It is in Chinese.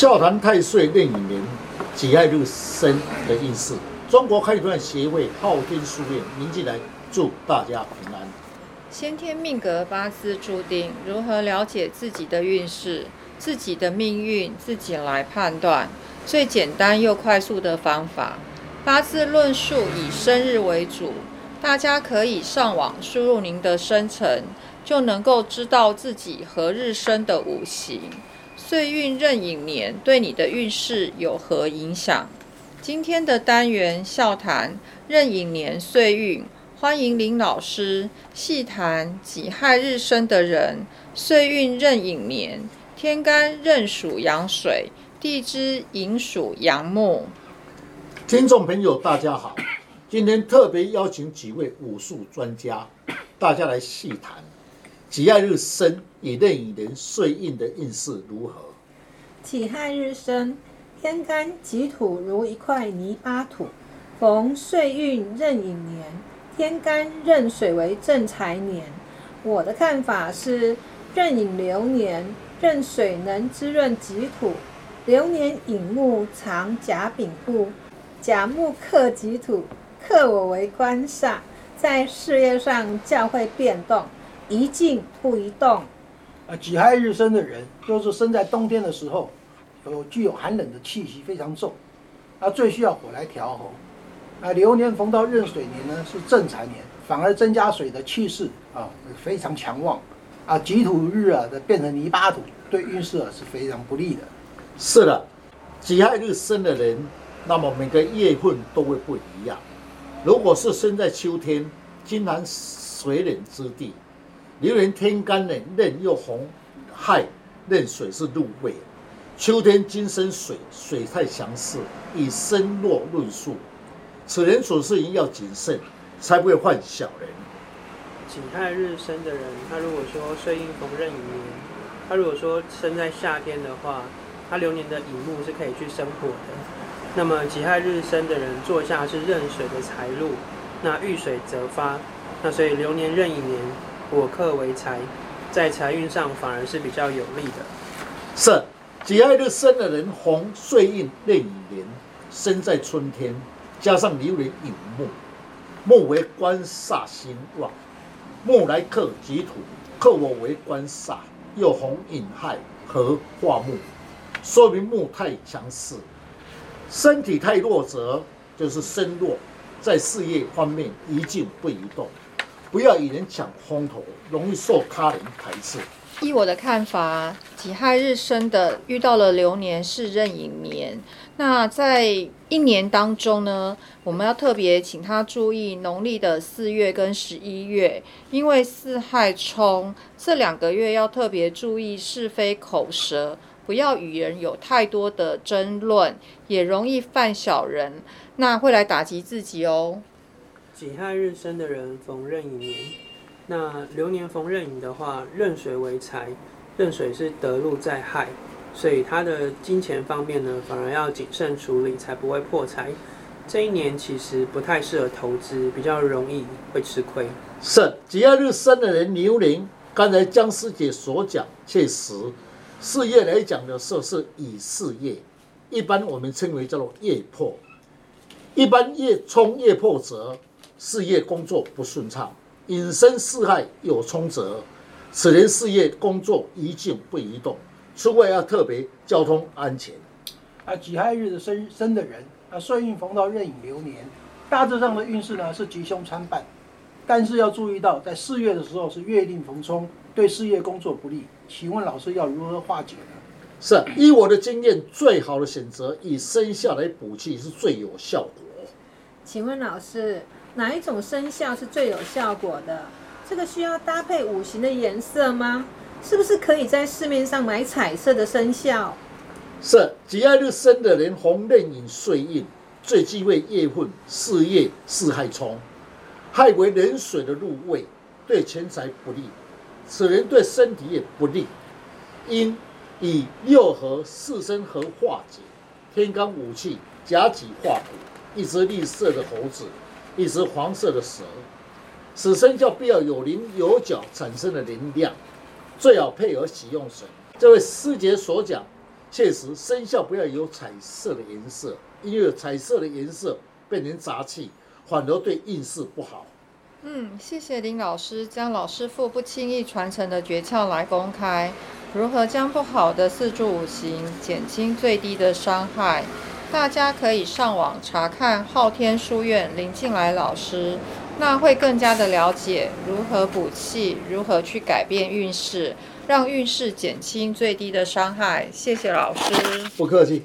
笑谈太岁壬寅年己亥入生的运势。中国开团协会昊天书院明进来祝大家平安。先天命格八字注定，如何了解自己的运势、自己的命运，自己来判断。最简单又快速的方法，八字论述以生日为主，大家可以上网输入您的生辰，就能够知道自己何日生的五行。岁运壬寅年对你的运势有何影响？今天的单元笑谈壬寅年岁运，欢迎林老师细谈己亥日生的人，岁运壬寅年，天干壬属阳水，地支寅属阳木。听众朋友，大家好，今天特别邀请几位武术专家，大家来细谈己亥日生。以壬寅年岁运的运势如何？己亥日生，天干己土如一块泥巴土，逢岁运壬寅年，天干壬水为正财年。我的看法是，壬寅流年，壬水能滋润己土，流年寅木藏甲丙木，甲木克己土，克我为官煞，在事业上较会变动，宜静不宜动。啊，己亥日生的人，就是生在冬天的时候，有具有寒冷的气息非常重，啊，最需要火来调和。啊，流年逢到壬水年呢，是正财年，反而增加水的气势啊，非常强旺。啊，己土日啊，的变成泥巴土，对运势啊是非常不利的。是的，己亥日生的人，那么每个月份都会不一样。如果是生在秋天，金南水冷之地。流年天干呢，壬又红，亥壬水是入位。秋天金生水，水太强势，以生弱论述。此人处事应要谨慎，才不会犯小人。己亥日生的人，他如果说岁运逢壬寅年，他如果说生在夏天的话，他流年的乙木是可以去生火的。那么己亥日生的人坐下是壬水的财路，那遇水则发，那所以流年壬寅年。火克为财，在财运上反而是比较有利的。是己亥日生的人，红岁运壬寅年，生在春天，加上流年寅木，木为官煞兴旺，木来克己土，克我为官煞，又红引亥和化木，说明木太强势，身体太弱则就是身弱，在事业方面宜静不宜动。不要与人抢风头，容易受他人排斥。依我的看法，己亥日生的遇到了流年是壬寅年，那在一年当中呢，我们要特别请他注意农历的四月跟十一月，因为四害冲这两个月要特别注意是非口舌，不要与人有太多的争论，也容易犯小人，那会来打击自己哦。己亥日生的人逢壬寅年，那流年逢壬寅的话，壬水为财，壬水是得禄在亥，所以他的金钱方面呢，反而要谨慎处理，才不会破财。这一年其实不太适合投资，比较容易会吃亏。是己亥日生的人牛年，刚才江师姐所讲确实，事业来讲的时候是以事业，一般我们称为叫做业破，一般业冲业破则。事业工作不顺畅，引申四害有冲折，此人事业工作宜静不宜动，出外要特别交通安全。啊，己亥日的生生的人，啊，岁运逢到壬寅流年，大致上的运势呢是吉凶参半，但是要注意到，在四月的时候是月令逢冲，对事业工作不利。请问老师要如何化解呢？是依我的经验，最好的选择以生肖来补气是最有效果。请问老师？哪一种生肖是最有效果的？这个需要搭配五行的颜色吗？是不是可以在市面上买彩色的生肖？是己亥日生的人，红壬寅岁运最忌讳夜混事业四害冲，害为人水的入位，对钱财不利，此人对身体也不利。因以六合四生合化解，天干五气甲己化土，一只绿色的猴子。一只黄色的蛇，此生肖必要有棱有角产生的能量，最好配合使用神。这位师姐所讲，确实生肖不要有彩色的颜色，因为彩色的颜色变成杂气，反而对运势不好。嗯，谢谢林老师将老师傅不轻易传承的诀窍来公开，如何将不好的四柱五行减轻最低的伤害？大家可以上网查看昊天书院林静来老师，那会更加的了解如何补气，如何去改变运势，让运势减轻最低的伤害。谢谢老师。不客气。